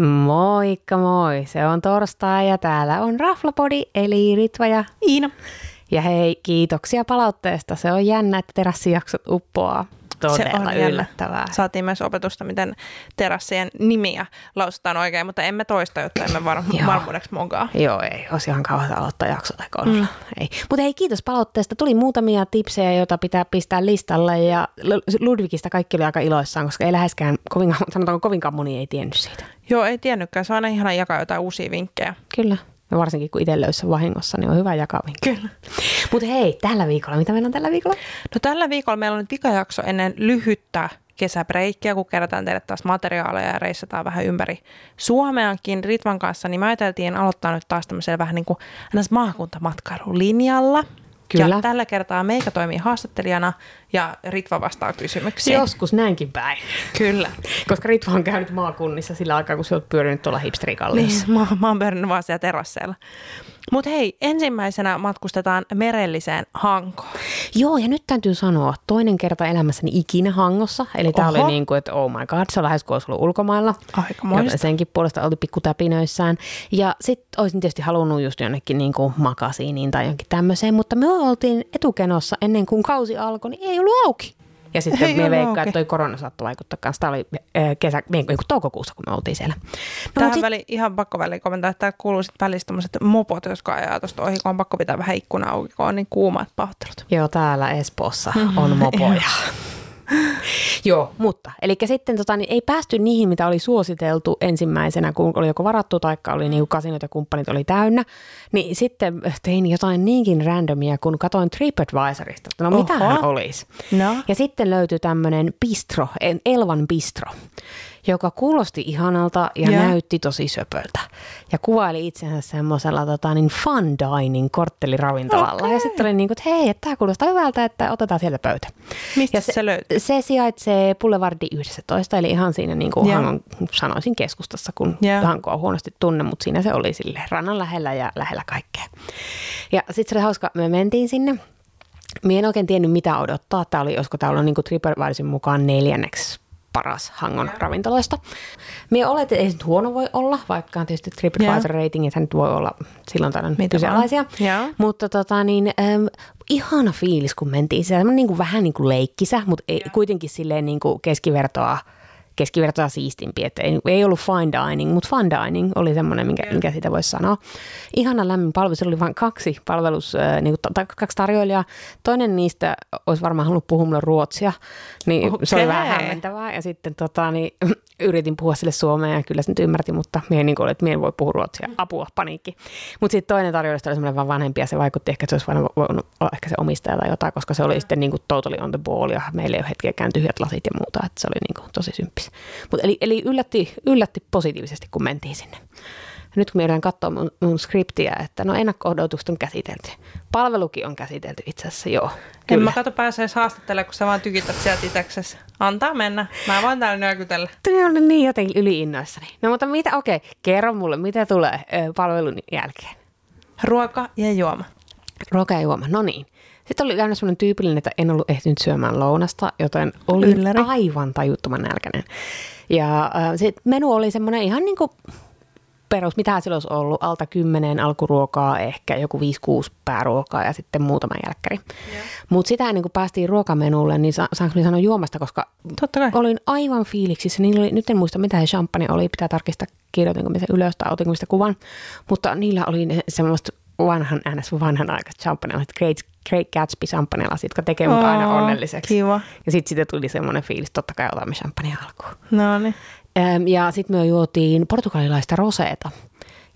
Moikka moi, se on torstai ja täällä on Raflapodi eli Ritva ja Iina. Ja hei, kiitoksia palautteesta. Se on jännä, että terassijaksot uppoaa. Todella se on yllättävää. Jännä. Saatiin myös opetusta, miten terassien nimiä lausutaan oikein, mutta emme toista, jotta emme var- varmuudeksi monkaa. Joo, ei. Olisi ihan kauheata aloittaa jakso mm. ei. Mutta hei, kiitos palautteesta. Tuli muutamia tipsejä, joita pitää pistää listalle ja Ludwigista kaikki oli aika iloissaan, koska ei läheskään, kovinkaan, sanotaanko kovinkaan moni ei tiennyt siitä. Joo, ei tiennytkään. Se on aina ihana jakaa jotain uusia vinkkejä. Kyllä. Ja varsinkin kun itse löysi vahingossa, niin on hyvä jakaa Kyllä. Mutta hei, tällä viikolla, mitä meillä on tällä viikolla? No tällä viikolla meillä on nyt vikajakso ennen lyhyttä kesäbreikkiä, kun kerätään teille taas materiaaleja ja reissataan vähän ympäri Suomeankin Ritvan kanssa, niin me ajateltiin aloittaa nyt taas tämmöisellä vähän niin kuin maakuntamatkailulinjalla. Kyllä. Ja tällä kertaa meikä toimii haastattelijana ja Ritva vastaa kysymyksiin. Joskus näinkin päin. Kyllä. Koska Ritva on käynyt maakunnissa sillä aikaa, kun sä oot pyörinyt tuolla hipsterikalliossa. Niin, mä, mä oon pyörinyt vaan siellä terasseilla. Mutta hei, ensimmäisenä matkustetaan merelliseen Hankoon. Joo, ja nyt täytyy sanoa, toinen kerta elämässäni ikinä Hangossa. Eli tämä oli niin kuin, että oh my god, se on lähes kuin ollut ulkomailla. Aika Senkin puolesta oli pikku täpinöissään. Ja sitten olisin tietysti halunnut just jonnekin niin kuin makasiiniin tai jonkin tämmöiseen, mutta me oltiin etukenossa ennen kuin kausi alkoi, niin ei ollut auki. Ja sitten me veikkaa, että toi korona saattoi vaikuttaa kanssa. Tämä oli kesä, niin kuin toukokuussa, kun me oltiin siellä. No, Tähän sit... väli, ihan pakko väliin komentaa, että kuuluu sitten välistä tämmöiset mopot, jotka ajaa tuosta ohi, kun on pakko pitää vähän ikkuna auki, kun on niin kuumat pahoittelut. Joo, täällä Espoossa on mopoja. Joo, mutta eli sitten tota, niin ei päästy niihin, mitä oli suositeltu ensimmäisenä, kun oli joko varattu tai oli niin kasinot ja kumppanit oli täynnä. Niin sitten tein jotain niinkin randomia, kun katoin TripAdvisorista, että no mitähän olisi. No. Ja sitten löytyi tämmöinen bistro, Elvan bistro joka kuulosti ihanalta ja yeah. näytti tosi söpöltä. Ja kuvaili itsensä semmoisella tota, niin fun dining kortteliravintolalla. Okay. Ja sitten oli niin kuin, että hei, että tämä kuulostaa hyvältä, että otetaan sieltä pöytä. Mistä ja se, se löytyy? Se sijaitsee Boulevardi 11, eli ihan siinä niin kuin yeah. Hangon, sanoisin keskustassa, kun yeah. Hanko on huonosti tunne, mutta siinä se oli sille rannan lähellä ja lähellä kaikkea. Ja sitten se oli hauska, me mentiin sinne. Mie en oikein tiennyt, mitä odottaa. Tämä oli, olisiko tämä ollut niin TripAdvisorin mukaan neljänneksi paras Hangon ravintoloista. Mie että ei se huono voi olla, vaikka on tietysti TripAdvisor ratingit nyt voi olla silloin tällöin kyseenalaisia. Mutta tota niin, äm, ihana fiilis, kun mentiin siellä. Niin kuin, vähän niin kuin leikkisä, mutta ei, kuitenkin silleen niin kuin keskivertoa – keskivertoa siistimpi. Että ei, ei ollut fine dining, mutta fun dining oli semmoinen, minkä, minkä siitä voisi sanoa. Ihana lämmin palvelu. Se oli vain kaksi palvelus, äh, niin kuin, tai kaksi tarjoilijaa. Toinen niistä olisi varmaan halunnut puhua mulle ruotsia, niin okay. se oli vähän hämmentävää. Ja sitten tota, niin, yritin puhua sille suomea ja kyllä se nyt ymmärti, mutta mie, niin kuin, että mie en voi puhua ruotsia. Apua, paniikki. Mutta sitten toinen tarjoilija oli semmoinen vaan vanhempi ja se vaikutti ehkä, että se olisi voinut olla ehkä se omistaja tai jotain, koska se oli sitten niin kuin totally on the ball ja meillä ei ole hetkeäkään tyhjät lasit ja muuta. Että se oli niin kuin tosi symppis. Mut eli, eli yllätti, yllätti positiivisesti, kun mentiin sinne. Ja nyt kun me katsoa mun, mun skriptiä, että no ennakko-odotukset on käsitelty. Palvelukin on käsitelty itse asiassa, joo. Kyllä. En mä kato pääsee haastattelemaan, kun sä vaan tykität sieltä itseksesi. Antaa mennä. Mä vaan täällä nyökytellä. Tämä on niin jotenkin yli innoissani. No mutta mitä, okei, okay, kerro mulle, mitä tulee ö, palvelun jälkeen? Ruoka ja juoma. Ruoka ja juoma, no niin. Sitten oli aina sellainen tyypillinen, että en ollut ehtinyt syömään lounasta, joten olin Ylläri. aivan tajuttoman nälkäinen. Ja äh, se menu oli semmoinen ihan niin kuin perus, mitä sillä olisi ollut, alta kymmeneen alkuruokaa, ehkä joku 5-6 pääruokaa ja sitten muutama jälkkäri. Mutta sitä ennen kuin päästiin ruokamenulle, niin sa- saanko sanoa juomasta, koska Totta kai. olin aivan fiiliksissä. Niillä oli, nyt en muista mitä se champagne oli, pitää tarkistaa kirjoitinko mä sen ylös tai otinko sitä kuvan, mutta niillä oli semmoista vanhan äänes vanhan aika champagne, Great, Great Gatsby champagne-lasit, jotka tekee mut aina onnelliseksi. Kiva. Ja sitten siitä tuli semmoinen fiilis, totta kai otamme champagne alkuun. No niin. Ja sitten me juotiin portugalilaista roseeta,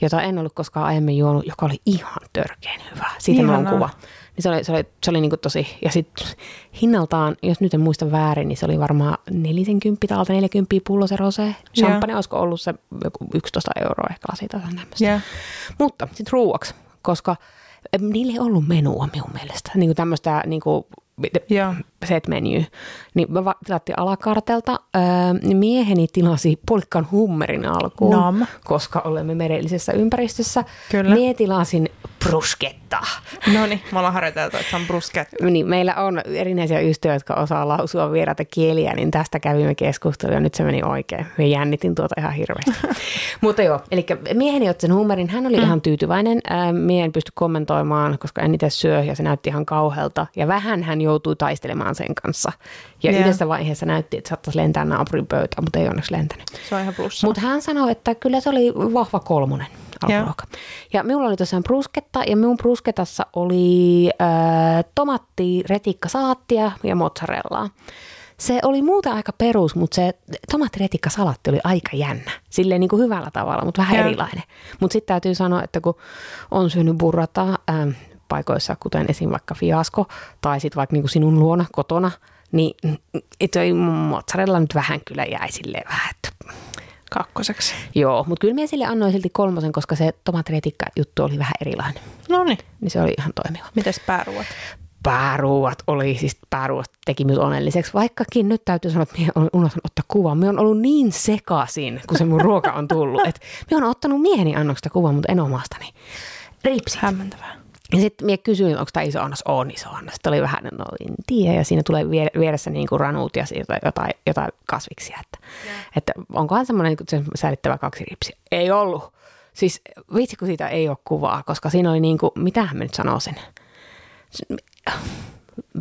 jota en ollut koskaan aiemmin juonut, joka oli ihan törkeen hyvä. Siitä on kuva. Niin se oli, se oli, se oli niin kuin tosi, ja sitten hinnaltaan, jos nyt en muista väärin, niin se oli varmaan 40 tai alta 40 pullo se rose. Champagne, yeah. olisiko ollut se joku 11 euroa ehkä lasi tai Yeah. Mutta sitten ruuaksi koska niillä ei ollut menua minun mielestä. Niin kuin tämmöistä niin kuin set menu. Niin me tilattiin alakartelta. Öö, mieheni tilasi pulkkan hummerin alkuun, Nam. koska olemme merellisessä ympäristössä. Kyllä. Mie tilasin bruschetta. No niin, me ollaan harjoiteltu, että se on bruschetta. Niin, meillä on erinäisiä ystäviä, jotka osaa lausua vieraita kieliä, niin tästä kävimme keskustelua ja nyt se meni oikein. Me jännitin tuota ihan hirveästi. Mutta joo, eli mieheni otti sen huumerin, hän oli mm. ihan tyytyväinen. Mie en pysty kommentoimaan, koska en itse syö ja se näytti ihan kauhealta. Ja vähän hän joutui taistelemaan sen kanssa. Ja yeah. yhdessä vaiheessa näytti, että saattaisi lentää naapurin pöytään, mutta ei onneksi lentänyt. Se on ihan plussa. Mutta hän sanoi, että kyllä se oli vahva kolmonen alkuruoka. Ja. Ja minulla oli tosiaan brusketta ja minun brusketassa oli äh, tomatti, retikka, saattia ja mozzarellaa. Se oli muuten aika perus, mutta se tomaattiretikka salatti oli aika jännä. Silleen niin kuin hyvällä tavalla, mutta vähän ja. erilainen. Mutta sitten täytyy sanoa, että kun on syönyt burrata äh, paikoissa, kuten esim. vaikka fiasko, tai sitten vaikka niin kuin sinun luona kotona, niin toi mozzarella nyt vähän kyllä jäi silleen vähän, että kakkoseksi. Joo, mutta kyllä minä sille annoin silti kolmosen, koska se tomaattiretikka juttu oli vähän erilainen. No niin. Niin se oli ihan toimiva. Mites pääruot? Pääruuat oli, siis pääruuat teki minut onnelliseksi, vaikkakin nyt täytyy sanoa, että minä olen unohtanut ottaa kuvan. Minä olen ollut niin sekaisin, kun se mun ruoka on tullut, että minä olen ottanut mieheni annoksesta kuvan, mutta en omastani. Ripsit. Hämmentävää. Ja sitten minä kysyin, onko tämä iso annos? On iso annos. Sitten oli vähän, no en tiedä. Ja siinä tulee vieressä niin kuin ranut ja jotain, jotain kasviksia. Että, yeah. että onkohan semmoinen niin säilyttävä kaksi ripsiä. Ei ollut. Siis vitsi, kun siitä ei ole kuvaa, koska siinä oli niin kuin, mitä mä nyt sanoisin,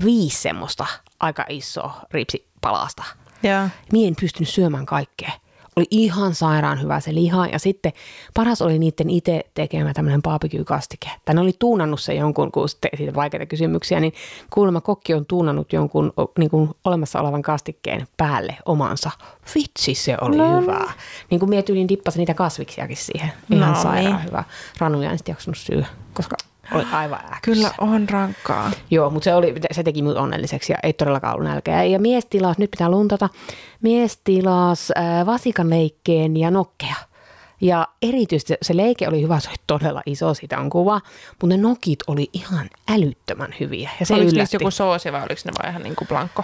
viisi semmoista aika isoa ripsipalasta. Yeah. Mie en pystynyt syömään kaikkea oli ihan sairaan hyvä se liha ja sitten paras oli niiden itse tekemä tämmöinen barbecue-kastike. Tai ne oli tuunannut se jonkun, kun siitä vaikeita kysymyksiä, niin kuulemma kokki on tuunannut jonkun niin kuin olemassa olevan kastikkeen päälle omansa. Vitsi, se oli no. hyvä. Niin kuin mietyin, dippasin niitä kasviksiakin siihen. Ihan no, sairaan niin. hyvä. Ranuja en sitten jaksanut syö, koska oli aivan äksyssä. Kyllä on rankkaa. Joo, mutta se, oli, se teki minut onnelliseksi ja ei todellakaan ollut nälkeä. Ja mies tilasi, nyt pitää luntata, mies tilasi äh, vasikan leikkeen ja nokkea. Ja erityisesti se leike oli hyvä, se oli todella iso, siitä on kuva, mutta ne nokit oli ihan älyttömän hyviä. Ja se oliko niissä joku soosi vai oliko ne vaan ihan niin kuin blankko?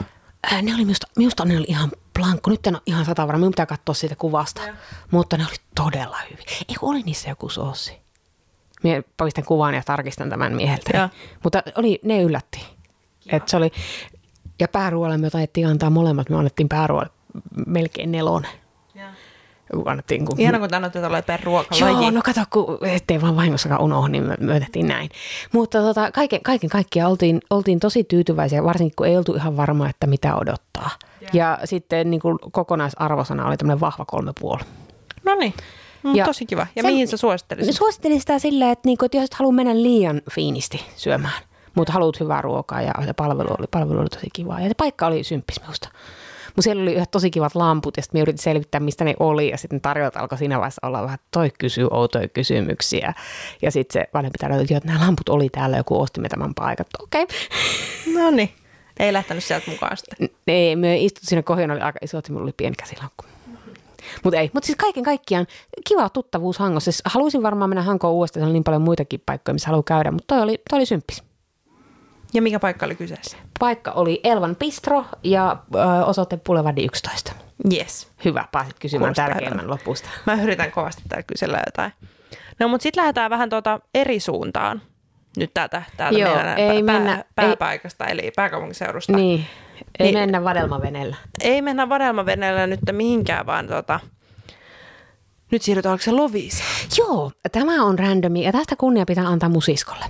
Äh, ne oli minusta, minusta ne oli ihan blankko. Nyt en ole ihan sata varma, minun pitää katsoa siitä kuvasta. Ja. Mutta ne oli todella hyviä. Eikö oli niissä joku soosi? Mie pistän kuvan ja tarkistan tämän mieheltä. Ja. Mutta oli, ne yllätti. Et se oli, ja pääruoalle me taidettiin antaa molemmat. Me annettiin pääruoalle melkein nelonen. Annettiin, kun... Ihana, kun te annatte per Joo, no kato, kun ettei vaan vahingossakaan unohdu, niin me myötettiin näin. Mutta tota, kaiken, kaiken kaikkiaan oltiin, oltiin tosi tyytyväisiä, varsinkin kun ei oltu ihan varma, että mitä odottaa. Yeah. Ja sitten niin kuin kokonaisarvosana oli tämmöinen vahva kolme puoli. No niin. Mm, ja tosi kiva. Ja sen, mihin sä suosittelisit? Suosittelin sitä silleen, että, niinku, että jos et halua mennä liian fiinisti syömään, mutta haluat hyvää ruokaa ja se palvelu oli, palvelu oli tosi kiva. Ja se paikka oli symppis minusta. Mutta siellä oli yhdet tosi kivat lamput ja sitten me yritin selvittää, mistä ne oli. Ja sitten tarjot alkoi siinä vaiheessa olla vähän, toi kysyy outoja kysymyksiä. Ja sitten se vanhempi tarjota, että nämä lamput oli täällä, joku ostimme tämän paikan. Okei. Okay. No niin. Ei lähtenyt sieltä mukaan sitten. Ei, me istuttiin siinä kohjana, oli aika iso, että minulla oli pieni käsilankku. Mutta ei. Mutta siis kaiken kaikkiaan kiva tuttavuus Hangossa. Siis haluaisin varmaan mennä Hankoon uudestaan. on niin paljon muitakin paikkoja, missä haluaa käydä, mutta toi oli, toi oli symppis. Ja mikä paikka oli kyseessä? Paikka oli Elvan Pistro ja ö, osoite Pulevardi 11. Yes. Hyvä, pääsit kysymään Kuulostaa tärkeimmän lopusta. Mä yritän kovasti täällä kysellä jotain. No mutta sitten lähdetään vähän tuota eri suuntaan. Nyt täältä, täältä Joo, meidän ei pää, mennä, pääpaikasta, ei, eli pääkaupunkiseudusta. Niin, ei niin, mennä vadelmaveneellä. Ei mennä vadelmaveneellä nyt mihinkään, vaan tota, nyt siirrytään, oliko se Lovisa? Joo, tämä on randomi ja tästä kunnia pitää antaa musiskolle.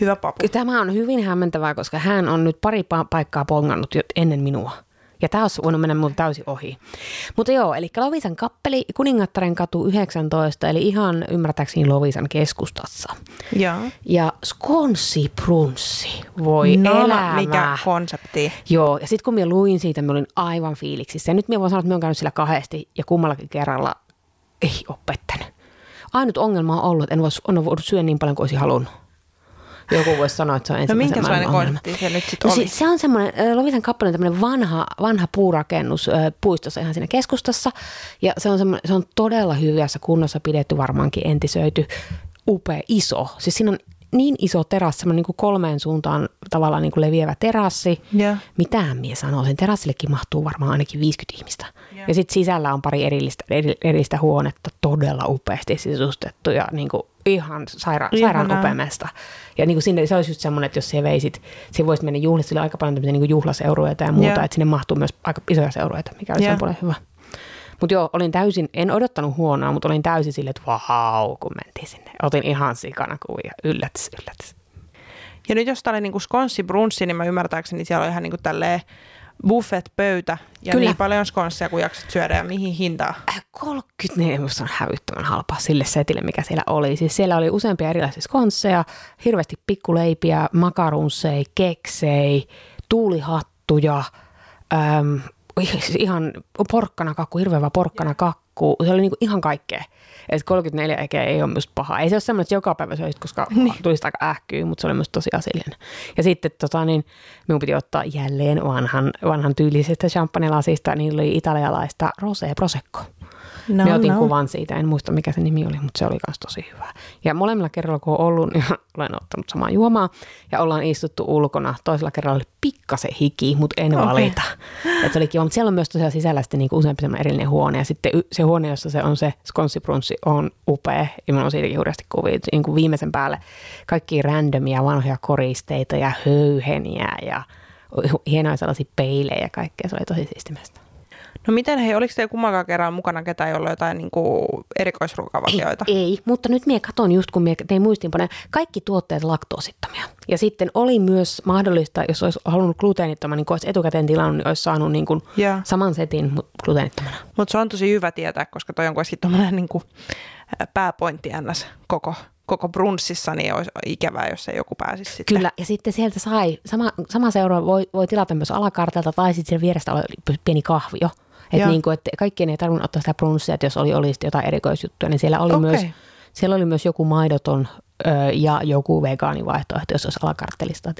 Hyvä papu. Tämä on hyvin hämmentävää, koska hän on nyt pari paikkaa pongannut jo ennen minua. Ja tämä olisi voinut mennä mun täysin ohi. Mutta joo, eli Lovisan kappeli, Kuningattaren katu 19, eli ihan ymmärtääkseni Lovisan keskustassa. Joo. Ja skonssi prunssi, voi no, elämä. mikä konsepti. Joo, ja sitten kun minä luin siitä, minä olin aivan fiiliksissä. Ja nyt minä voin sanoa, että minä olen käynyt sillä kahdesti ja kummallakin kerralla ei opettanut. Ainut ongelma on ollut, että en voisi, on voinut syödä niin paljon kuin olisi halunnut. Joku voisi sanoa, että se on no ensimmäisen No minkä konsepti se nyt sitten no, oli? Se on semmoinen, Lovisan kappale on tämmöinen vanha, vanha puurakennus puistossa ihan siinä keskustassa. Ja se on, se on todella hyvässä kunnossa pidetty, varmaankin entisöity, upea, iso. Siis siinä on niin iso terassi, semmoinen niin kuin kolmeen suuntaan tavallaan niin kuin leviävä terassi. Yeah. Mitään mie sanoisin, terassillekin mahtuu varmaan ainakin 50 ihmistä. Yeah. Ja sitten sisällä on pari erillistä, erillistä huonetta, todella upeasti sisustettu ja niin kuin ihan saira- sairaan upeamesta. Ja niin kuin sinne, se olisi just semmoinen, että jos se veisit, se voisi mennä juhlissa, sillä aika paljon niin juhlaseurueita ja muuta, yeah. että sinne mahtuu myös aika isoja seurueita, mikä olisi yeah. sen hyvä. Mutta joo, olin täysin, en odottanut huonoa, mutta olin täysin silleen, että vau, kun mentiin sinne. Otin ihan sikana kuvia, yllätys, yllätys. Ja nyt jos tämä oli niinku skonssi brunssi, niin mä ymmärtääkseni siellä on ihan niinku tälleen buffet-pöytä ja Kyllä. niin paljon skonsseja kuin jaksat syödä ja mihin hintaan? 34 minusta on hävyttömän halpaa sille setille, mikä siellä oli. Siis siellä oli useampia erilaisia skonsseja, hirveästi pikkuleipiä, makarunsseja, keksei, tuulihattuja, äm, ihan porkkana kakku, hirveä porkkana kakku. Se oli niinku ihan kaikkea. Et 34 eikä ei ole myös paha. Ei se ole semmoinen, että joka päivä söisit, koska niin. tulisi aika ähkyä, mutta se oli myös tosi asiallinen. Ja sitten tota, niin, minun piti ottaa jälleen vanhan, vanhan tyylisestä champagnelasista, niin oli italialaista rosé prosecco. No, Me otin no. kuvan siitä, en muista mikä se nimi oli, mutta se oli myös tosi hyvä. Ja molemmilla kerralla kun on ollut, niin olen ottanut samaa juomaa ja ollaan istuttu ulkona. Toisella kerralla oli pikkasen hiki, mutta en okay. valita. Et se oli kiva, mutta siellä on myös tosiaan sisällä sitten niin useampi erillinen huone. Ja sitten se huone, jossa se on se skonssiprunssi, on upea. Ja minulla on siitäkin uudesti kuvia. Niin kuin viimeisen päälle kaikki randomia vanhoja koristeita ja höyheniä ja hienoja sellaisia peilejä ja kaikkea. Se oli tosi siistimästä. No miten hei, oliko teillä kummankaan kerran mukana ketään, jolla jotain niin kuin erikoisruokavakioita? Ei, ei, mutta nyt minä katson just kun minä tein muistiinpanoja, kaikki tuotteet laktoosittomia. Ja sitten oli myös mahdollista, jos olisi halunnut gluteenittoman, niin kun olisi etukäteen tilannut, niin olisi saanut niin kuin yeah. saman setin, gluteenittomana. Mutta se on tosi hyvä tietää, koska toi on kuitenkin tuommoinen niin pääpointti ns. koko koko brunssissa, niin olisi ikävää, jos ei joku pääsisi sitten. Kyllä, ja sitten sieltä sai, sama, sama seura voi, voi tilata myös alakartalta, tai sitten siellä vierestä oli pieni kahvio. Että niin kuin, että kaikkien ei tarvinnut ottaa sitä brunssia, että jos oli, oli jotain erikoisjuttuja, niin siellä oli, okay. myös, siellä oli myös joku maidoton ö, ja joku vegaanivaihtoehto, jos olisi alakarttelista.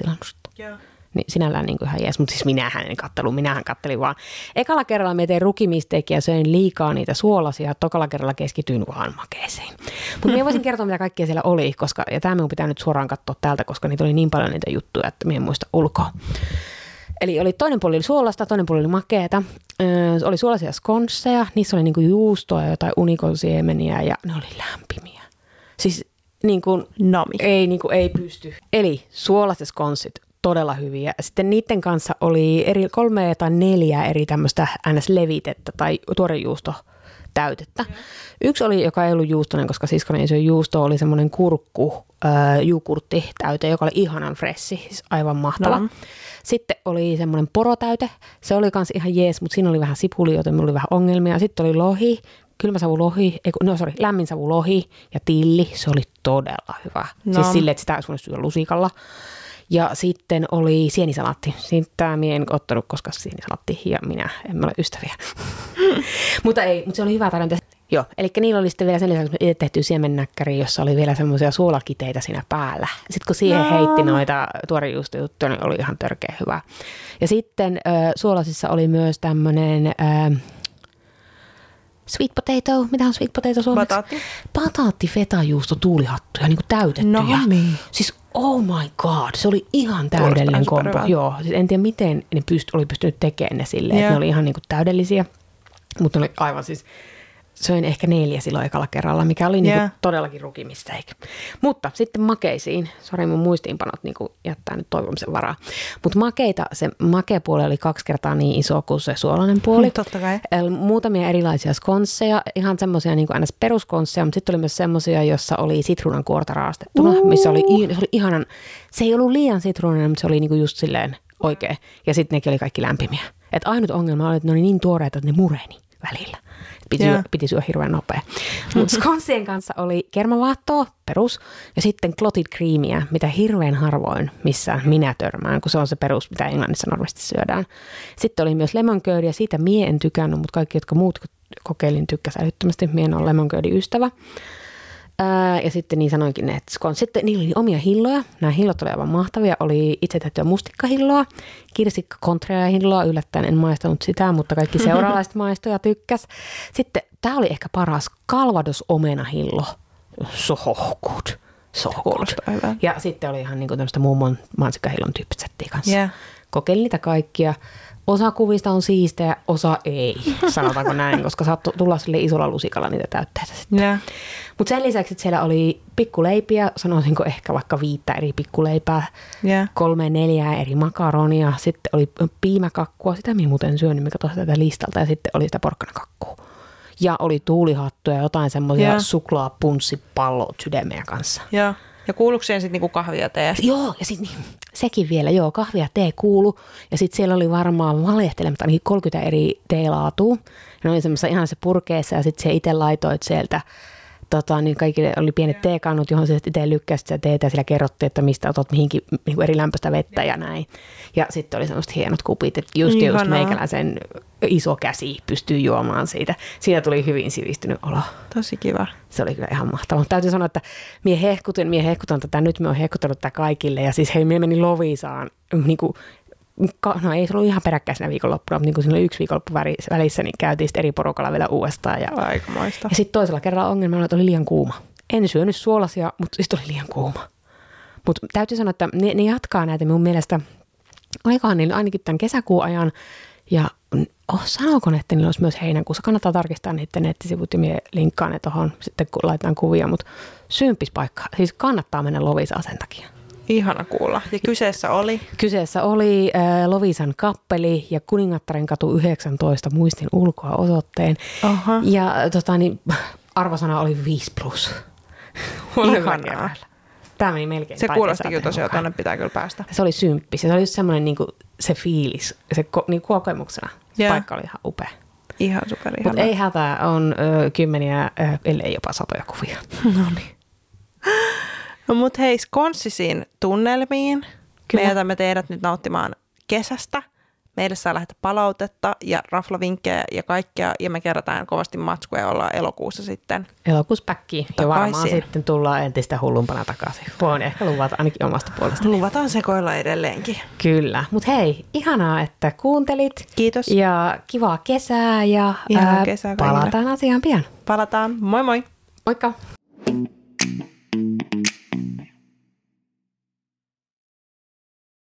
Yeah. Niin sinällään niin kuin ihan jees, mutta siis minähän en kattelu, minähän kattelin vaan. Ekalla kerralla me tein rukimisteikkiä ja söin liikaa niitä suolasia, tokalla kerralla keskityin vaan makeeseen. Mutta minä voisin kertoa, mitä kaikkea siellä oli, koska, ja tämä minun pitää nyt suoraan katsoa täältä, koska niitä oli niin paljon niitä juttuja, että minä en muista ulkoa. Eli oli toinen puoli oli suolasta, toinen puoli oli makeeta. Öö, oli suolaisia skonsseja, niissä oli niinku juustoa ja jotain unikonsiemeniä ja ne oli lämpimiä. Siis niin kuin, Nami. Ei, niin kuin, ei pysty. Eli suolaiset skonssit, todella hyviä. Sitten niiden kanssa oli eri, kolme tai neljä eri tämmöistä ns-levitettä tai tuorejuusto täytettä. Mm. Yksi oli, joka ei ollut juustonen, koska siskoni ei syö juusto, oli semmoinen kurkku, äh, jukurtti täyte, joka oli ihanan fressi, siis aivan mahtava. No. Sitten oli semmoinen porotäyte, se oli kans ihan jees, mutta siinä oli vähän sipuli, joten minulla oli vähän ongelmia. Sitten oli lohi, kylmäsavulohi, ei, no sorry, lämminsavulohi ja tilli, se oli todella hyvä. No. Siis silleen, että sitä olisi voinut syödä lusikalla. Ja sitten oli sienisalaatti. Sitä minä en ottanut, koska sienisalaatti ja minä emme ole ystäviä. mutta ei, mutta se oli hyvä tarjonta. Joo, eli niillä oli sitten vielä sen lisäksi itse tehty siemennäkkäri, jossa oli vielä semmoisia suolakiteitä siinä päällä. Sitten kun siihen no. heitti noita tuorejuustojuttuja, niin oli ihan törkeä hyvä. Ja sitten äh, suolasissa oli myös tämmöinen... Äh, Sweet potato, mitä on sweet potato suomeksi? Bataatti. Bataatti, fetajuusto, tuulihattuja, niin kuin täytettyjä. No niin. Siis oh my god, se oli ihan täydellinen kombo. Joo, siis en tiedä miten ne pyst- oli pystynyt tekemään ne silleen, yeah. että ne oli ihan niin kuin täydellisiä. Mutta ne oli aivan siis söin ehkä neljä silloin ekalla kerralla, mikä oli yeah. niinku todellakin rukimisteik. Mutta sitten makeisiin, sori mun muistiinpanot niinku jättää nyt toivomisen varaa. Mutta makeita, se makepuoli oli kaksi kertaa niin iso kuin se suolainen puoli. Totta kai. Muutamia erilaisia skonsseja, ihan semmoisia niin ns. peruskonsseja, mutta sitten oli myös semmoisia, jossa oli sitruunan kuorta raastettuna, uh. missä oli, se oli ihanan, se ei ollut liian sitruunainen, mutta se oli niinku just silleen oikein. Ja sitten nekin oli kaikki lämpimiä. Et ainut ongelma oli, että ne oli niin tuoreita, että ne mureni välillä. Piti, syö, piti syödä hirveän nopea. Mutta skonsien kanssa oli kermavaattoa, perus, ja sitten clotted creamia, mitä hirveän harvoin missä minä törmään, kun se on se perus, mitä Englannissa normaalisti syödään. Sitten oli myös lemon curd, ja siitä mie en tykännyt, mutta kaikki, jotka muut kokeilin, tykkäsivät älyttömästi. Mie en ole lemon ystävä. Ää, ja sitten niin sanoinkin, että kun sitten niillä oli omia hilloja. Nämä hillot olivat aivan mahtavia. Oli itse tehtyä mustikkahilloa, kirsikka kontrea hilloa. Yllättäen en maistanut sitä, mutta kaikki seuraalaiset maistoja tykkäs. Sitten tämä oli ehkä paras kalvados omena hillo. So good. So Ja sitten oli ihan niin kuin tämmöistä mummon mansikkahillon tyyppistä kanssa. Yeah. Kokeilin niitä kaikkia. Osa kuvista on siistejä, osa ei, sanotaanko näin, koska saattoi tulla sille isolla lusikalla niitä täytteitä sitten. Yeah. Mutta sen lisäksi, että siellä oli pikkuleipiä, sanoisinko ehkä vaikka viittä eri pikkuleipää, yeah. kolme neljää eri makaronia, sitten oli piimäkakkua, sitä minä muuten syön, mikä tuossa tätä listalta, ja sitten oli sitä porkkanakakkua. Ja oli tuulihattuja ja jotain semmoisia yeah. suklaapunssipallot sydämeä kanssa. Yeah. Ja kuuluuko siihen sitten niinku kahvia ja tee? Joo, ja sitten niin, sekin vielä, joo, kahvia ja tee kuulu. Ja sitten siellä oli varmaan valehtelematta ainakin 30 eri teelaatua. Ne oli semmoisessa ihan se purkeessa ja sitten se itse laitoit sieltä tota, niin kaikille oli pienet teekannut, johon se itse lykkäsi sitä teetä ja sillä kerrottiin, että mistä otat mihinkin niin eri lämpöistä vettä ja näin. Ja sitten oli semmoiset hienot kupit, että just, Ihanaa. just meikäläisen iso käsi pystyy juomaan siitä. Siitä tuli hyvin sivistynyt olo. Tosi kiva. Se oli kyllä ihan mahtavaa. Mutta täytyy sanoa, että mie hehkutin, mie hehkutan tätä, nyt me on hehkuttanut tätä kaikille. Ja siis hei, mie meni Lovisaan niin kuin no ei se ollut ihan peräkkäisenä viikonloppuna, mutta niin kuin siinä oli yksi viikonloppu välissä, niin käytiin sitten eri porukalla vielä uudestaan. Ja, Aikamoista. Ja sitten toisella kerralla ongelma oli, että oli liian kuuma. En syönyt suolasia, mutta sitten oli liian kuuma. Mutta täytyy sanoa, että ne, ne jatkaa näitä mun mielestä aikaan niin ainakin tämän kesäkuun ajan. Ja oh, sanooko ne, että niillä olisi myös heinäkuussa. Kannattaa tarkistaa niiden nettisivut ja minä linkkaan ne tuohon sitten kun laitetaan kuvia. Mutta syympis paikka. Siis kannattaa mennä Lovisaan sen takia. Ihana kuulla. Ja kyseessä oli? Kyseessä oli äh, Lovisan kappeli ja Kuningattaren katu 19 muistin ulkoa osoitteen. Aha. Ja tota, niin, arvosana oli 5 plus. Ihanaa. Tämä meni melkein Se kuulosti kyllä tosiaan, tuonne pitää kyllä päästä. Se oli symppis se oli just semmoinen niin kuin, se fiilis, se ko, niin kokemuksena. Se yeah. paikka oli ihan upea. Ihan super Mutta ei hätää, on ö, kymmeniä, ö, ellei jopa satoja kuvia. no niin. No mut hei, skonssisiin tunnelmiin. Kyllä. Me jätämme teidät nyt nauttimaan kesästä. Meille saa lähetä palautetta ja raflavinkkejä ja kaikkea. Ja me kerätään kovasti matskuja ja ollaan elokuussa sitten. Elokuussa päkki. Ja varmaan sitten tullaan entistä hullumpana takaisin. Voin ehkä luvata ainakin omasta puolesta. Luvataan sekoilla edelleenkin. Kyllä. Mutta hei, ihanaa, että kuuntelit. Kiitos. Ja kivaa kesää ja ää, kesää palataan asiaan pian. Palataan. Moi moi. Moikka.